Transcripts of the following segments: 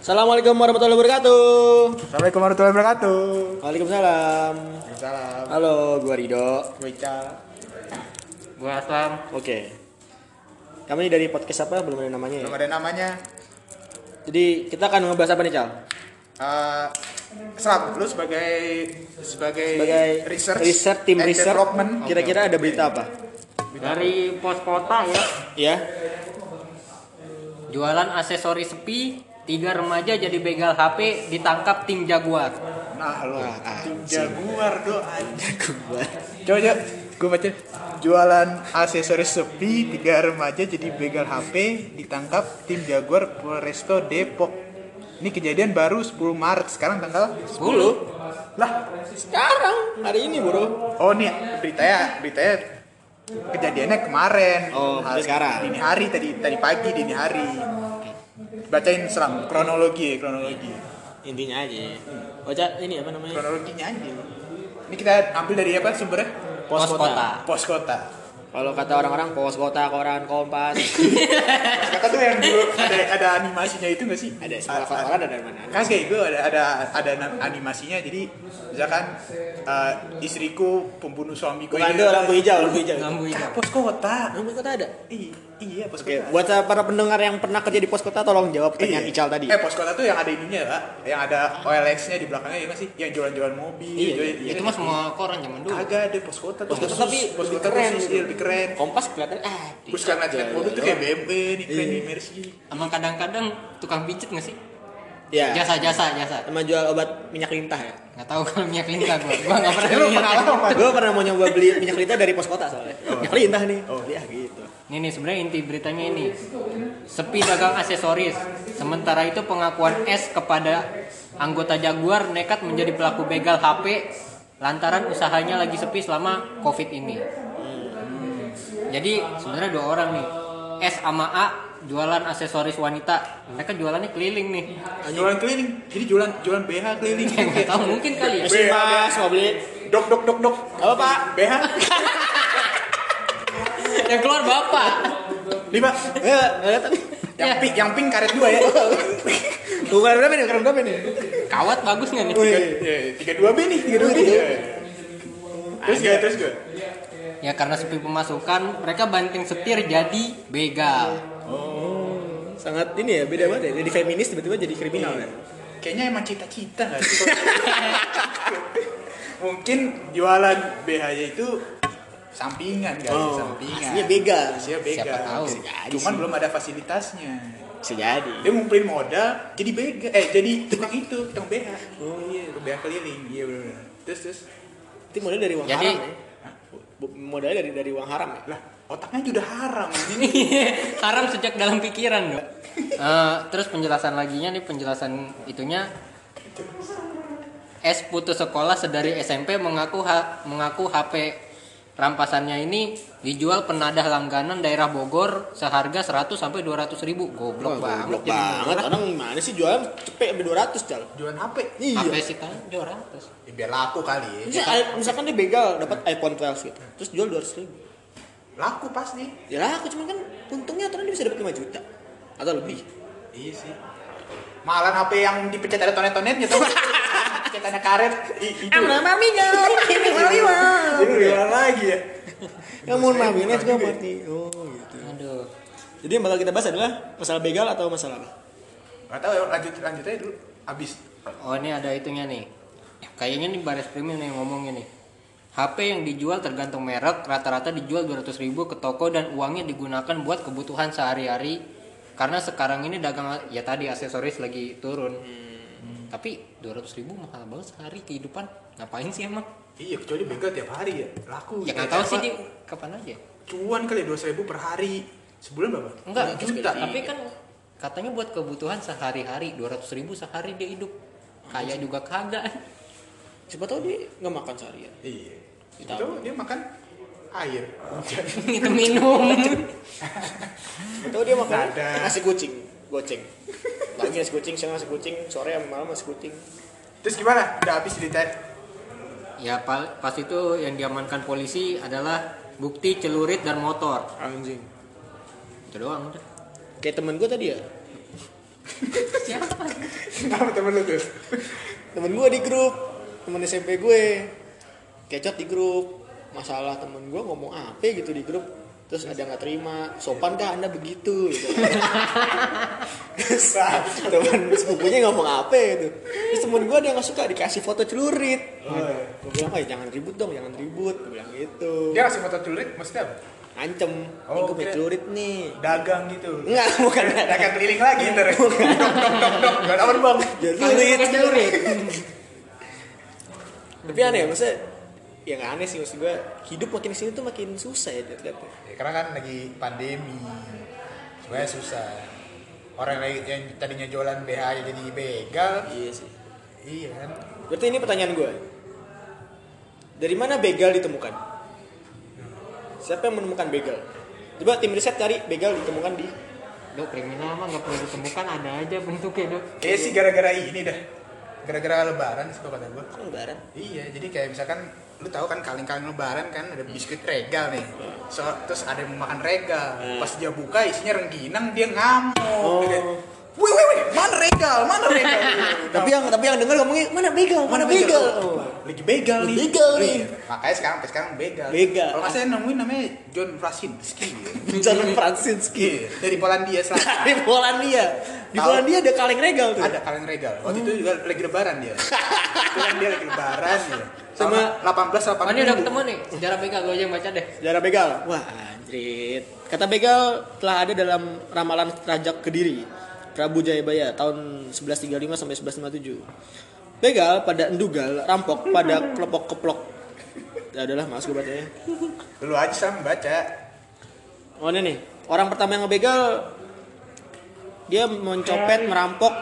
Assalamualaikum warahmatullahi wabarakatuh. Assalamualaikum warahmatullahi wabarakatuh. Waalaikumsalam. Waalaikumsalam. Halo, gua Rido. Gue Ica. Gua Aslam. Oke. Kami dari podcast apa? Belum ada namanya ya. Belum ada namanya. Jadi kita akan ngebahas apa nih, Cal? Uh, Selam, lu sebagai sebagai, Sebagai research, riset tim riset. development. Kira-kira ada berita apa? Dari pos kota ya. Ya. Jualan aksesoris sepi, tiga remaja jadi begal HP ditangkap tim Jaguar. Nah, lu Ah, tim. Jaguar do anjing. Gua. Coba coba gue baca jualan aksesoris sepi tiga remaja jadi begal HP ditangkap tim Jaguar Polresto Depok. Ini kejadian baru 10 Maret sekarang tanggal 10. lah. Sekarang hari ini, Bro. Oh nih beritanya beritanya kejadiannya kemarin. Oh, Hari- sekarang. Dini hari tadi tadi pagi dini hari. Bacain selang kronologi ya, kronologi. Intinya aja. Oh, Cak, ini apa namanya? Kronologinya aja. Ini kita ambil dari apa sumbernya? Pos kota. Pos kota. Kalau kata orang-orang pos kota, koran, kompas. Kata tuh yang dulu ada ada animasinya itu nggak sih? ada sekolah koran ada dari mana? Kagak itu ada ada ada na- animasinya jadi misalkan eh, istriku pembunuh suamiku Bukan ini itu lampu hijau, lampu hijau. Lampu hijau. Pos kota. Lampu kota ada. I- iya pos Oke, kota. buat para pendengar yang pernah kerja di pos kota tolong jawab pertanyaan Iya. Ical tadi. Eh pos kota tuh yang ada ininya pak, yang ada OLX-nya di belakangnya ya nggak sih? Yang jualan-jualan mobil. Iya, jual- iya. Itu mah semua koran zaman dulu. Kagak ada pos kota. Pos kota tapi pos kota keren khusus, gitu. iya, lebih keren. Kompas kelihatan ah. Terus karena Iya, mobil tuh kayak BMW nih keren Iya. nih Mercy. Emang kadang-kadang tukang pijit nggak sih? Ya. Jasa-jasa, jasa. Sama jual obat minyak lintah ya. Nggak tahu kalau minyak lintah gua. Gua nggak pernah lu pengalaman. Gue pernah mau nyoba beli minyak lintah dari pos kota soalnya. Minyak lintah nih. Oh. Ya gitu. Ini nih sebenarnya inti beritanya ini. Sepi dagang aksesoris. Sementara itu pengakuan S kepada anggota Jaguar nekat menjadi pelaku begal HP lantaran usahanya lagi sepi selama Covid ini. Jadi sebenarnya dua orang nih. S sama A jualan aksesoris wanita. Mereka jualannya keliling nih. Jualan keliling. Jadi jualan jualan BH keliling. Nggak tahu mungkin kali ya. Masih mas mau beli Dok dok dok dok. apa pak? BH Yang keluar bapak. lima. Eh, nggak nih. Yang Ya. pink yang pink karet dua ya. Bukan berapa nih? Bukan berapa nih? Kawat bagus nggak nih? Tiga iya, tiga dua B nih tiga dua B. Terus gue terus gue. Ya karena sepi pemasukan, mereka banting setir jadi begal. Sangat ini ya beda banget ya. Jadi feminis tiba-tiba jadi kriminal ya. Kayaknya emang cita-cita? Mungkin jualan BH itu sampingan kali, Oh, sampingan. aslinya begal. Aslinya begal. Siapa tahu. Bisa jadi Cuman sih. belum ada fasilitasnya. Bisa jadi. Dia ngumpulin modal jadi begal, eh jadi tukang itu, tukang BH. Oh iya, BH keliling. Iya benar. Terus terus. Itu modal dari uang Jadi- haram ya. Modalnya dari dari uang haram ya. Lah, otaknya juga haram ini. Haram sejak dalam pikiran dong. Eh, terus penjelasan laginya nih penjelasan itunya S putus sekolah sedari SMP mengaku ha- mengaku HP rampasannya ini dijual penadah langganan daerah Bogor seharga 100 sampai 200 ribu goblok banget Goblok banget. murah. Orang gimana sih jualan cepet sampai 200 cal. Jualan HP. HP Iya. sih kan 200 Ya, biar laku kali ya. Misalkan, misalkan dia begal dapat iPhone 12 gitu. Terus jual 200 ribu. Laku pasti. Ya lah, aku cuman kan untungnya aturan dia bisa dapat 5 juta atau lebih. Iya sih. Malah HP yang dipencet ada tonet-tonetnya tuh. Pencetannya karet. I- itu. maminya, ini Itu jualan lagi ya. Yang mau mami, let's go party. Oh gitu. aduh Jadi yang bakal kita bahas adalah masalah begal atau masalah apa? Gak tau ya, lanjut lanjut aja dulu. Abis. oh ini ada itunya nih kayaknya nih baris premium nih yang ngomongnya nih HP yang dijual tergantung merek rata-rata dijual 200 ribu ke toko dan uangnya digunakan buat kebutuhan sehari-hari karena sekarang ini dagang ya tadi aksesoris lagi turun tapi 200 ribu mahal banget sehari kehidupan ngapain sih emang Iya, kecuali begal tiap hari ya. Laku. ya nggak tahu sih apa? di kapan aja Cuan kali dua ribu per hari. Sebulan berapa? enggak juta. tapi kan katanya buat kebutuhan sehari-hari 200 ribu sehari dia hidup kaya juga kagak Siapa tahu dia nggak makan seharian. Iya. Ditambah. Itu dia makan air. itu minum Siapa tahu dia makan nasi kucing, goceng. Pagi nasi kucing, siang nasi kucing, sore sama malam nasi kucing. Terus gimana? Udah habis cerita. Ya pa- pas itu yang diamankan polisi adalah bukti celurit dan motor. Anjing. Itu doang udah. Kayak temen gue tadi ya. Siapa? Kenapa temen lu tuh? temen gue di grup temen SMP gue kecot di grup masalah temen gue ngomong apa gitu di grup terus ada nggak terima sopan kah anda begitu gitu. terus temen sepupunya ngomong apa gitu terus temen gue dia nggak suka dikasih foto celurit gue bilang "Eh, jangan ribut dong jangan ribut gue bilang gitu Dia kasih foto celurit maksudnya apa? ancem Oh, oh, gue punya celurit nih Dagang gitu. enggak bukan Dagang keliling lagi ntar. Dok dok dok dok. Gak apa bang? celurit celurit. tapi aneh maksudnya ya nggak aneh sih maksud gue hidup makin sini tuh makin susah ya lihat Ya, karena kan lagi pandemi. Sebenarnya susah. Orang yang, yang tadinya jualan BH ya jadi begal. iya sih Iya kan. Berarti ini pertanyaan gue. Dari mana begal ditemukan? Siapa yang menemukan begal? Coba tim riset cari begal ditemukan di Dok, kriminal mah nggak perlu ditemukan, ada aja bentuknya, Dok. Kayaknya sih gara-gara ini dah. Gara-gara lebaran sih kata gue. lebaran. Iya, jadi kayak misalkan lu tahu kan kaleng-kaleng lebaran kan ada biskuit regal nih. So, terus ada yang mau makan regal. Pas dia buka isinya rengginang, dia ngamuk. Oh. Wih, wih, wih, mana regal? Mana regal? Tapi yang tapi yang dengar ngomongnya mana begal? Mana, begal? Oh. Lagi begal nih. Begal nih. Iya. Makanya sekarang sampai sekarang begal. Begal. Kalau nggak salah nemuin namanya John Krasinski. John Fransinski Iya, dari Polandia selatan. di Polandia. Di. Polandia ada kaleng regal tuh. Ada kaleng regal. Waktu itu juga lagi lebaran dia. itu kan dia lagi lebaran ya. Sama- Sama 18 Oh, ini udah ketemu nih, sejarah begal gue aja yang baca deh. Sejarah begal. Wah, anjrit. Kata begal telah ada dalam ramalan Raja Kediri, Prabu Jayabaya tahun 1135 sampai 1157. Begal pada endugal, rampok pada kelompok keplok. Ya adalah mas gue bacanya. Dulu aja sama baca. Oh ini nih, orang pertama yang ngebegal dia mencopet, merampok,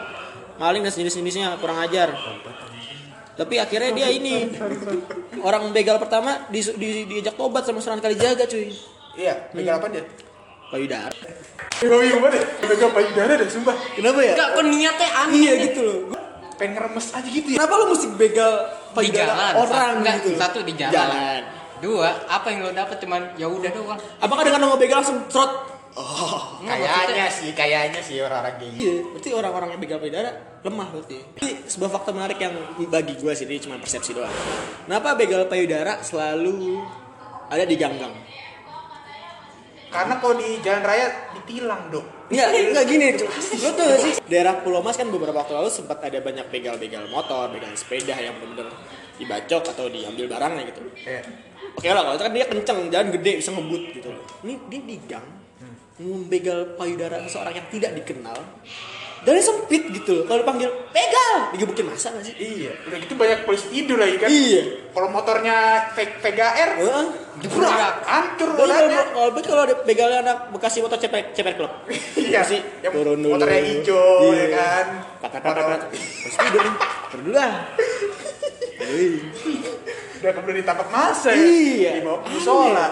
maling dan sejenis-jenisnya kurang ajar. Tapi akhirnya dia ini orang begal pertama di, di, diajak tobat sama Sunan Kalijaga cuy. Iya, begal apa dia? Payudara. Gue bingung banget deh. Begal payudara deh, sumpah. Kenapa ya? Enggak, kok niatnya aneh. Iya gitu loh. Pengen ngeremes aja gitu ya. Kenapa lo mesti begal Di payudara jalan, orang enggak, gitu? satu di jalan. Jalan. Dua, apa yang lo dapet cuman ya udah doang. Apakah dengan lo begal langsung trot? Oh, Kayaknya sih, kayaknya sih orang-orang kayak gitu. iya. Berarti orang-orang yang begal payudara lemah berarti. Ini sebuah fakta menarik yang bagi gue sih ini cuma persepsi doang. Kenapa begal payudara selalu ada di ganggang? Karena kalau di jalan raya ditilang, Dok. Enggak, enggak gini. Lo tuh sih daerah Pulau Mas kan beberapa waktu lalu sempat ada banyak begal-begal motor, begal sepeda yang benar-benar dibacok atau diambil barangnya gitu. Kayak Oke lah, kalau itu kan dia kenceng, jalan gede, bisa ngebut gitu. Ini dia di gang, membegal payudara seseorang yang tidak dikenal. Dari sempit gitu loh. Kalau dipanggil begal, digebukin masa gak sih? Iya, udah gitu banyak polisi tidur lagi kan. Iya. Kalau motornya Ve- Vega R, Heeh. jebrak, hancur kalau kalau bet kalau ada begalnya anak Bekasi motor ceper ceper klub. Iya, yang turun dulu. motornya hijau, Iya. ya kan. Pat pat. pat. Terus tidur nih. Tidur dulu lah. Udah keburu ditangkap masa ya. Iya. Dibawa ke musola.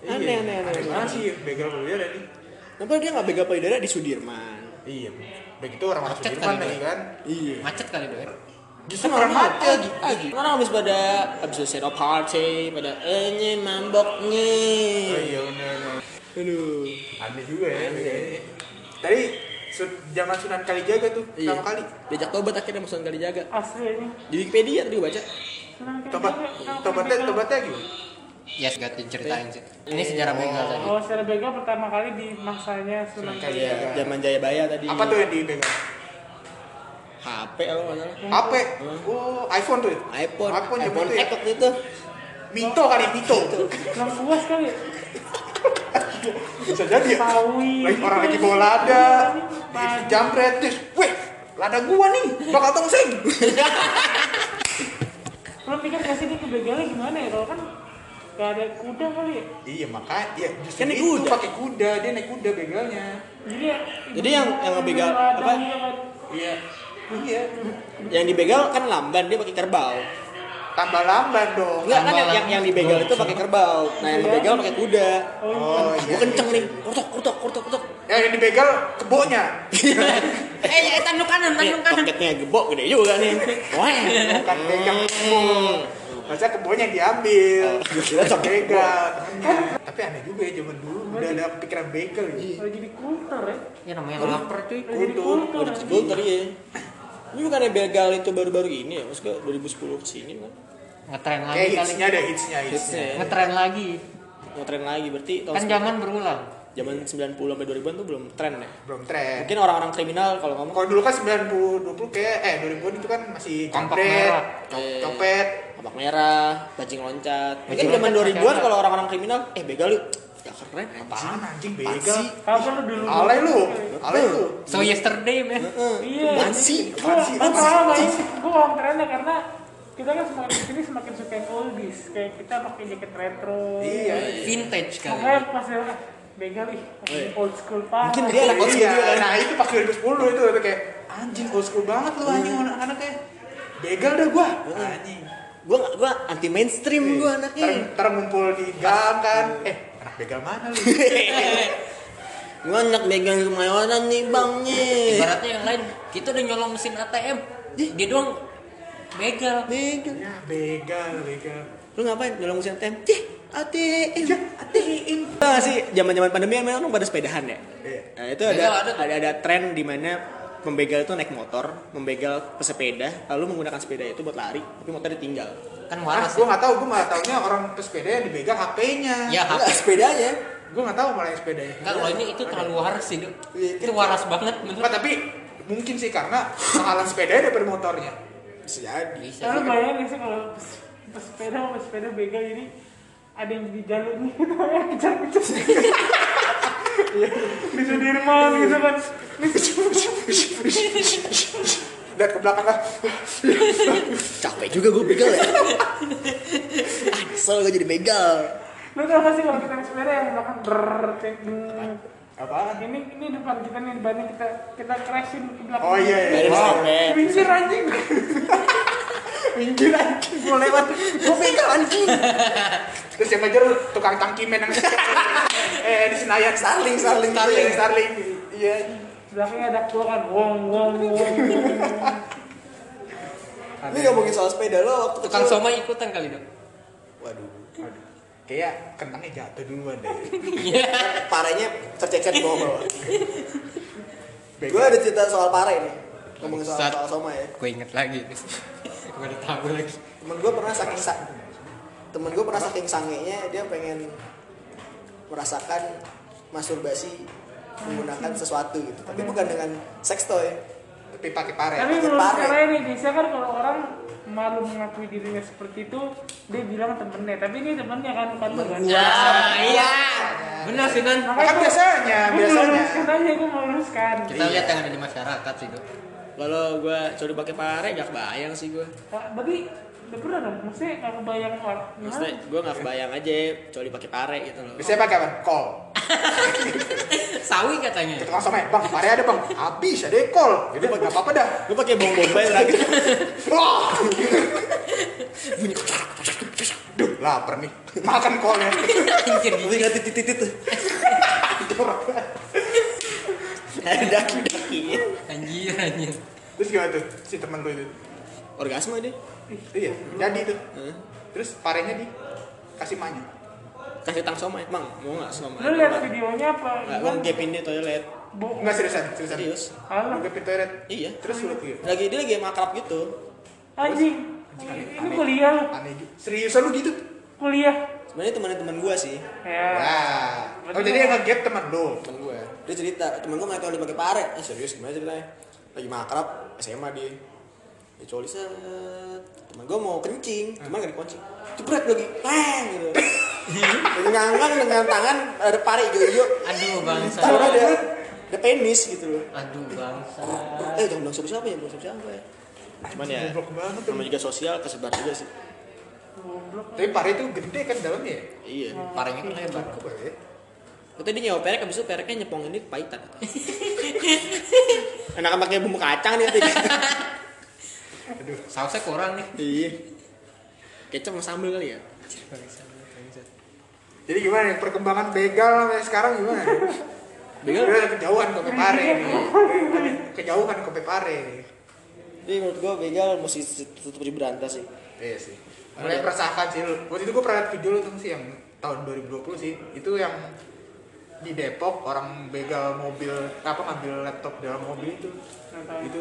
Aneh, aneh, aneh, aneh. Banget sih begal payudara nih. Kenapa dia nggak begal payudara di Sudirman? Iya, begitu orang-orang Macet Sudirman lagi kan. Iya. Macet kali doi. Justru orang macet. lagi, lagi. Orang habis pada habis selesai of party, pada enye mamboknya. Oh iya bener. Aduh. Aneh juga ya. Tadi zaman Sunan Kalijaga tuh Iya. pertama kali. Diajak tobat akhirnya musuhan kali jaga. asli ini Di Wikipedia tadi gue baca. Tobat, tobatnya, tobatnya gitu. Yes, gak diceritain sih. Ini sejarah begal tadi. oh secara begal pertama kali di masanya Sunan Iya, Kalijaga zaman Jayabaya tadi. Apa tuh yang dipegang? HP kalau nggak salah. HP. Oh, iPhone tuh. iPhone. iPhone zaman iPhone itu ya. X waktu itu. Mito kali, Mito. Kurang puas kali Bisa jadi ya. Sawi Lagi orang lagi bawa lada, di jambret, terus, weh, lada gua nih, bakal tongseng. lo mikir gak sih dia kebegalnya gimana ya kalau kan gak ada kuda kali ya iya makanya, ya justru Kan itu kuda. pakai kuda, dia naik kuda begalnya. jadi ya Jadi yang- yang ngebegal apa? Iya, iya. Yang dibegal kan lamban dia pakai kerbau. Tambah lamban dong. Enggak kan yang, yang yang dibegal itu pakai kerbau. Nah yang dibegal pakai kuda. Oh Gue iya. kenceng nih. Kurtok kurtok kurtok kurtok. Ya, yang dibegal kebonya. Eh, eh, tanduk kanan, tanduk kanan. toketnya gebok gede juga nih. Wah. Bukan begal Masa kebunnya yang diambil. kira sok begal. temennya. Tapi aneh juga ya zaman dulu udah ada pikiran begal ya. Lagi di kultur ya. Ya namanya lapar cuy. Kultur. kultur. Ya. Ini bukannya begal itu baru-baru ini ya, maksudnya 2010 ke sini kan? Ngetren lagi Kayak kali. hitsnya ada hitsnya hitsnya. Hitsnya ya. Ngetren lagi. Mau tren lagi berarti Kan zaman berulang. Zaman 90 sampai 2000-an tuh belum tren ya. Belum tren. Mungkin orang-orang kriminal kalau ngomong Kalau dulu kan 90 20 kayak eh 2000 itu kan masih kampret, merah. cop- copet. abak merah, bajing loncat. Mungkin zaman loncat 2000-an masih kalau orang-orang kriminal, eh begal yuk. Ya keren anjing. Apaan anjing begal? Kapan lu dulu? Alay lu, alay lu. So yesterday man. Heeh. Iya. Apaan sih? Gua, paham trennya karena kita kan semakin ke sini semakin suka yang oldies. Kayak kita pakai jaket retro. Iya. Vintage kali. Makanya pas begal ih, old school parah. Mungkin dia anak old school Iya, juga kan. nah itu pas 2010 itu itu kayak anjing old school banget lu anjing anak-anaknya. Begal dah gua. Anjing. Gua gua anti mainstream gua Ntar, anaknya. ntar ngumpul di gang kan. Eh, anak begal mana lu? Gua anak begal kemayoran nih bang nih. Ibaratnya yang lain, kita udah nyolong mesin ATM. Dia doang begal. Begal. ya begal, begal. Lu ngapain? Nyolong mesin ATM? Cih, ATM. ATM. Nah sih, zaman-zaman pandemi kan memang orang pada sepedahan ya. Iya. Nah, itu Begal ada ada ada ada tren di mana pembegal itu naik motor, membegal pesepeda, lalu menggunakan sepeda itu buat lari, tapi motor ditinggal. Kan Ah, waras. gua ya. nggak tahu, gua malah taunya orang pesepeda yang dibegal HP-nya. Ya HP. Sepedanya. Gua nggak tahu malah yang sepedanya. Enggak kalau ini itu terlalu waras sih. Iya, Itu waras banget menurut. Nggak, tapi mungkin sih karena mahalan sepeda daripada motornya. Bisa jadi. Bisa. Lalu bayangin nggak sih kalau pesepeda sama pesepeda begal jadi ada yang di jalur nih, yang kejar-kejar. di Sudirman gitu kan. Lihat ke belakang kan. Capek juga gue begal ya. ah, Kesel gue jadi begal. Lu tau gak sih kalau kita naik sepeda yang belakang brrrr kayak. Apaan? Ini ini depan kita nih depannya kita kita crashin ke belakang. Oh iya iya. Wow. Minggir anjing. Minggir anjing. Gua lewat. Gua begal anjing. Terus yang ngejar tukang tangkimen yang eh di Senayan Starling Starling Starling Starling. Iya. Belakangnya ada gua kan wong wong wong. Ini ngomongin soal sepeda lo waktu Tukang somai ikutan kali, Dok. Waduh. Aduh. Kayak kentangnya jatuh duluan deh. Parenya tercecer di bawah. Begal. Gue ada cerita soal pare nih. Ngomongin soal, soal soma ya. Gue inget lagi. Gue udah tahu lagi. Temen gue pernah saking sa temen gue pernah saking sangenya dia pengen merasakan masturbasi menggunakan sesuatu gitu. Tapi bukan dengan seks toy. Tapi pakai pare. Tapi pakai menurut pare. sekarang ini biasanya kan kalau orang malu mengakui dirinya seperti itu, dia bilang temennya. Tapi ini temennya kan bukan lu kan. Ya, iya. Benar sih. Kan biasanya, biasanya. meluruskan aja, gue meluruskan. Kita lihat yang ada di masyarakat sih, Dok. Kalau gue coba pakai pare gak kebayang sih gue. Nah, Tapi udah pernah dong, maksudnya nggak kebayang orang. Maksudnya gue gak kebayang aja coba pakai pare gitu loh. Biasanya pakai apa? Kol. Sawi katanya. Ke tukang somai, bang, pare ada bang. Habis ada kol. Jadi nggak apa-apa dah. Gue pakai bong bombay lagi. Wah. Duh, lapar nih. Makan kolnya. Anjir, nggak titit titit tuh. daki daki. anjir, anjir. Terus gimana tuh si temen lu itu? Orgasme deh. Iya, jadi tuh. Terus parenya di kasih manya. Kasih tang somai, bang. Mau nggak somai? Lu lihat videonya apa? Nggak, gue ngepin di toilet. Bu, Enggak seriusan, seriusan. Serius. Ke pintu toilet. Iya. Terus lu. Lagi dia lagi makrab gitu. Anjing. Ini kuliah lu, Aneh gitu. Seriusan lu gitu? kuliah. Sebenarnya teman-teman gue sih, Ya. Nah. Oh, jadi yang nge-gap temen lu. Dia cerita, temen gue nggak tahu dia pakai pare. Eh serius gimana ceritanya? Lagi makrab, SMA dia. Dia coli set. Temen gue mau kencing, cuman nggak dikunci. Jebret lagi, bang gitu. Lagi ngangkang dengan tangan ada pare hijau-hijau. Aduh, bangsa. Ada ada penis gitu loh. Aduh, bangsa. Eh jangan bilang siapa-siapa ya, bilang siapa-siapa ya. Cuman ya, namanya juga sosial, kesebar juga sih. Tapi pare itu gede kan dalamnya ya? Iya. Parenya kan lebar. Katanya dia nyewa perek, abis itu pereknya nyepong ini kepahitan. Enak pakai bumbu kacang nih. Aduh. Sausnya kurang nih. Iya. Kecap sama sambal kali ya. Jadi gimana nih perkembangan begal sampai sekarang gimana? Begal? Udah kejauhan ke pare nih. Kejauhan ke pare. Jadi menurut gua begal mesti tetap diberantas sih. Iya sih. Mulai meresahkan sih lu. Waktu itu gue pernah video lu tuh sih yang tahun 2020 sih. Itu yang di Depok orang begal mobil apa ngambil laptop dalam mobil itu. Nggak tahu. Itu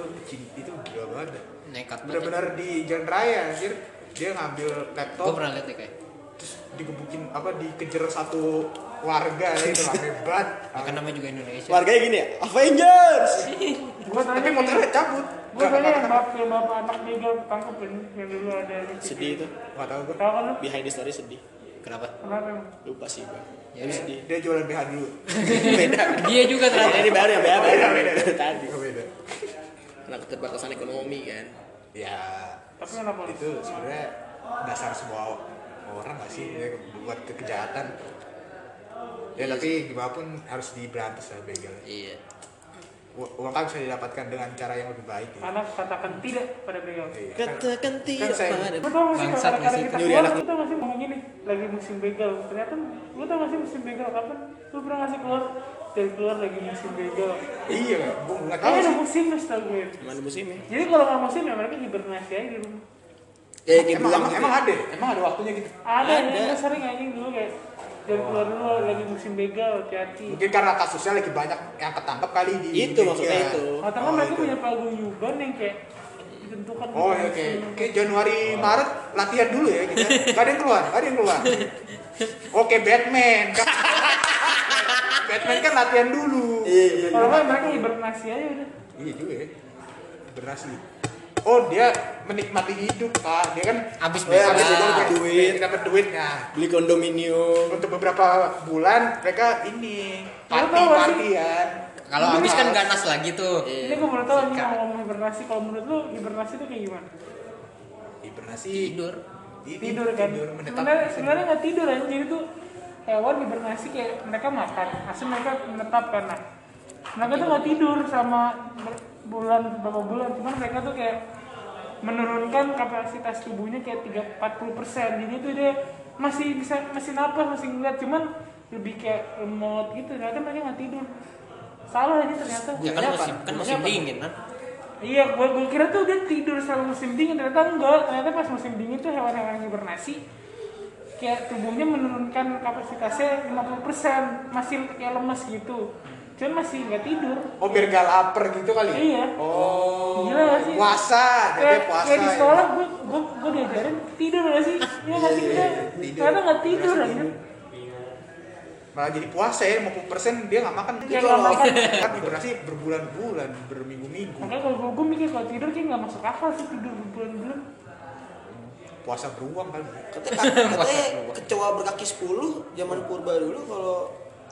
itu gila banget. Nekat banget. Bener-bener di jalan raya anjir. Dia ngambil Gue laptop pernah lihat ya kayak. terus digebukin apa dikejar satu warga ya itu rame banget. Ya, kan namanya juga Indonesia. Warganya gini ya, Avengers. Gua Tapi motornya cabut. Gue tanya yang bapak yang bapak anak begal ketangkep ini yang dulu ada. Sedih itu. Gak tau gue. Tahu kan? Behind the story sedih. Kenapa? Kenapa emang? Lupa sih gua. Ya, sedih. Dia jualan BH dulu. Beda. Dia juga ternyata. Ini baru ya, beda beda Beda, beda tadi. Beda. Karena keterbatasan ekonomi kan. Ya Tapi kenapa? itu sebenarnya dasar semua orang gak sih ya, buat kekejahatan ya tapi gimana pun harus diberantas lah begal Iya. Uang kan bisa didapatkan dengan cara yang lebih baik ya. Anak katakan tidak pada begal. Iya, kan- Katakan tidak saya- pada Lu tau gak sih Bangsat kalau nggak kadang sih? kita Nyuri anak lu tau gak sih ngomong lagi musim begal. Ternyata lu tau gak sih musim begal kapan? Lu pernah gak sih keluar dari keluar lagi musim begal? iya gue nggak tahu Kayaknya ada musim setahu gue. Mana musimnya? Jadi kalau nggak musim ya mereka hibernasi aja di rumah. Ya kayak emang, beruang emang, gitu. emang ada emang ada waktunya gitu Ada, Ada. yang gue sering anjing dulu kayak jangan keluar dulu lagi musim begal, hati-hati. mungkin karena kasusnya lagi banyak yang ketangkap kali di Itu maksudnya itu. Atau kan Oh, mereka itu. punya paguyuban yang kayak ditentukan. oh ya kayak kayak Januari Maret latihan dulu ya kita gak ada yang keluar gak ada yang keluar oke Batman Batman kan latihan dulu Iya. Kalau nggak mereka hibernasi aja udah. Iya juga ya. Hibernasi. Oh dia menikmati hidup pak. Dia kan Abis Oh, ya, begal. abis begal dapat dapat duit. dapat duitnya. Beli kondominium. Untuk beberapa bulan mereka ini party partian. Kalau abis kan ganas lagi tuh. Ini gue mau tahu nih ngomong hibernasi. Kalau menurut lu hibernasi itu kayak gimana? Hibernasi. Tidur. Tidur kan? Tidur menetap. Sebenarnya sebenarnya nggak tidur aja. Jadi tuh hewan hibernasi kayak mereka makan, hasil mereka menetap. Nah, mereka tuh nggak tidur sama bulan beberapa bulan. Cuman mereka tuh kayak menurunkan kapasitas tubuhnya kayak 3 40 persen. Jadi tuh dia masih bisa masih napas masih ngeliat cuman lebih kayak lemot gitu ternyata mereka nggak tidur salah ini ternyata Ya kan Gunanya musim apa? kan Gunanya musim dingin kan. Iya, gua, gua kira tuh dia tidur selama musim dingin, ternyata enggak. Ternyata pas musim dingin tuh hewan-hewan yang hibernasi kayak tubuhnya menurunkan kapasitasnya 50%, masih kayak lemes gitu. Cuman masih nggak tidur. Oh biar gak lapar gitu kali. ya? Iya. Oh. Gila gak sih? Puasa. Jadi Kayak, puasa. kayak di ya. sekolah gua, gua, gua diajarin tidur gak sih? Iya nggak sih kita? tidur. Ternyata nggak tidur Berasa aja. Malah jadi puasa ya 50% dia gak makan. Nggak makan. kan hibernasi berbulan-bulan, berminggu-minggu. Makanya kalau gua mikir kalau tidur kayak nggak masuk akal sih tidur berbulan-bulan. Puasa beruang kali. Katanya, katanya kecoa berkaki 10 zaman purba dulu kalau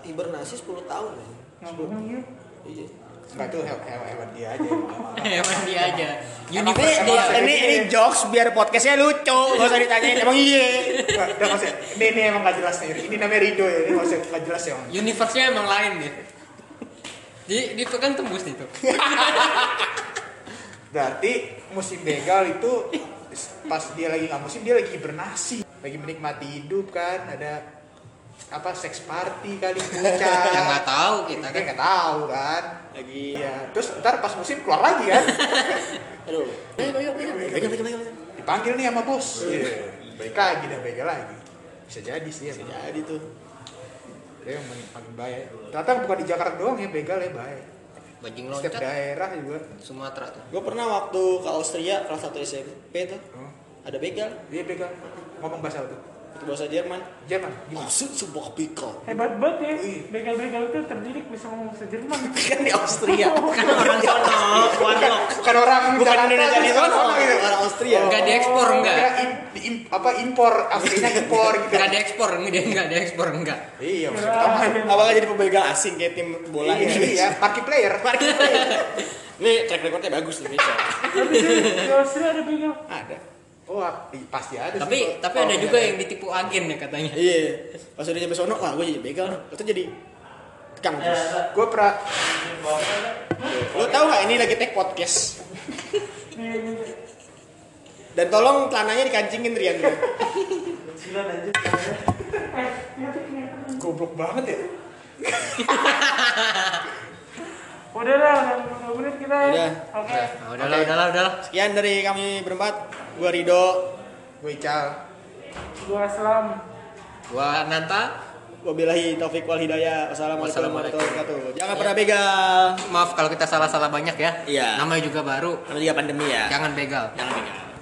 hibernasi 10 tahun. ya. Nggak bohong gitu. Iya. Enggak tuh hewan, dia aja. Hewan dia aja. Universe saya- Ini ini jokes biar podcastnya lucu, gak usah ditanyain emang iya. Udah maksudnya, ini, ini emang gak jelas nih. Ini namanya Rido ya, ini maksudnya gak jelas ya. Universe-nya emang lain dia. Di di itu kan tembus itu. Berarti musim begal itu pas dia lagi nggak musim dia lagi hibernasi, lagi menikmati hidup kan, ada apa seks party kali puncak. Ya nggak tahu kita kan. nggak tahu kan. Lagi Iya, terus ntar pas musim keluar lagi kan, aduh. Ayo, ayo, ayo. Pegang. dipanggil nih sama bos. Iya, baik lagi dan begal lagi. Bisa jadi sih emang. Jadi tuh. Dia yang makin bahaya. Ternyata bukan di Jakarta doang ya begal ya bahaya. Bajing Setiap loncat daerah juga. Sumatera tuh. Gue pernah waktu ke Austria kelas 1 SMP tuh Oh, ada begal dia begal. Ngomong bahasa apa tuh? Itu bahasa Jerman. Jerman. Gimana? Maksud sebuah begal. Hebat banget ya, Wih. begal-begal itu terdidik bisa ngomong bahasa Jerman. Kan di Austria. Kan orang sono, Bukan, bukan orang Bukan Indonesia di bukan sana, orang orang Austria. Enggak diekspor enggak. Apa impor, aslinya impor gitu. Enggak diekspor, enggak dia enggak diekspor enggak. Iya, maksud pertama. Apakah jadi pembegal asing kayak tim bola Iya, Indonesia? iya, market player. Ini track recordnya bagus. Tapi di, di Austria ada begal. Ada. Oh, i- pasti ada sih. Tapi kalau- tapi kalau ada juga yang ditipu agen ya katanya. Iya. Pas udah nyampe sono, wah gue jadi begal. Itu jadi tekang terus. Gue pernah Lo tau gak ini lagi take podcast? Dan tolong celananya dikancingin Rian. eh, goblok banget ya. Udah lah, udah 20 menit kita ya. Udah. Oke. Nah, udahlah, udahlah, udahlah. Sekian dari kami berempat. Gua Rido. Gue Ical. Gua Aslam. Gua Nanta. Wabillahi taufik wal hidayah. Wassalamualaikum warahmatullahi wabarakatuh. Jangan pernah begal. Maaf kalau kita salah-salah banyak ya. Iya. Namanya juga baru. Namanya juga pandemi ya. Jangan begal. Jangan begal.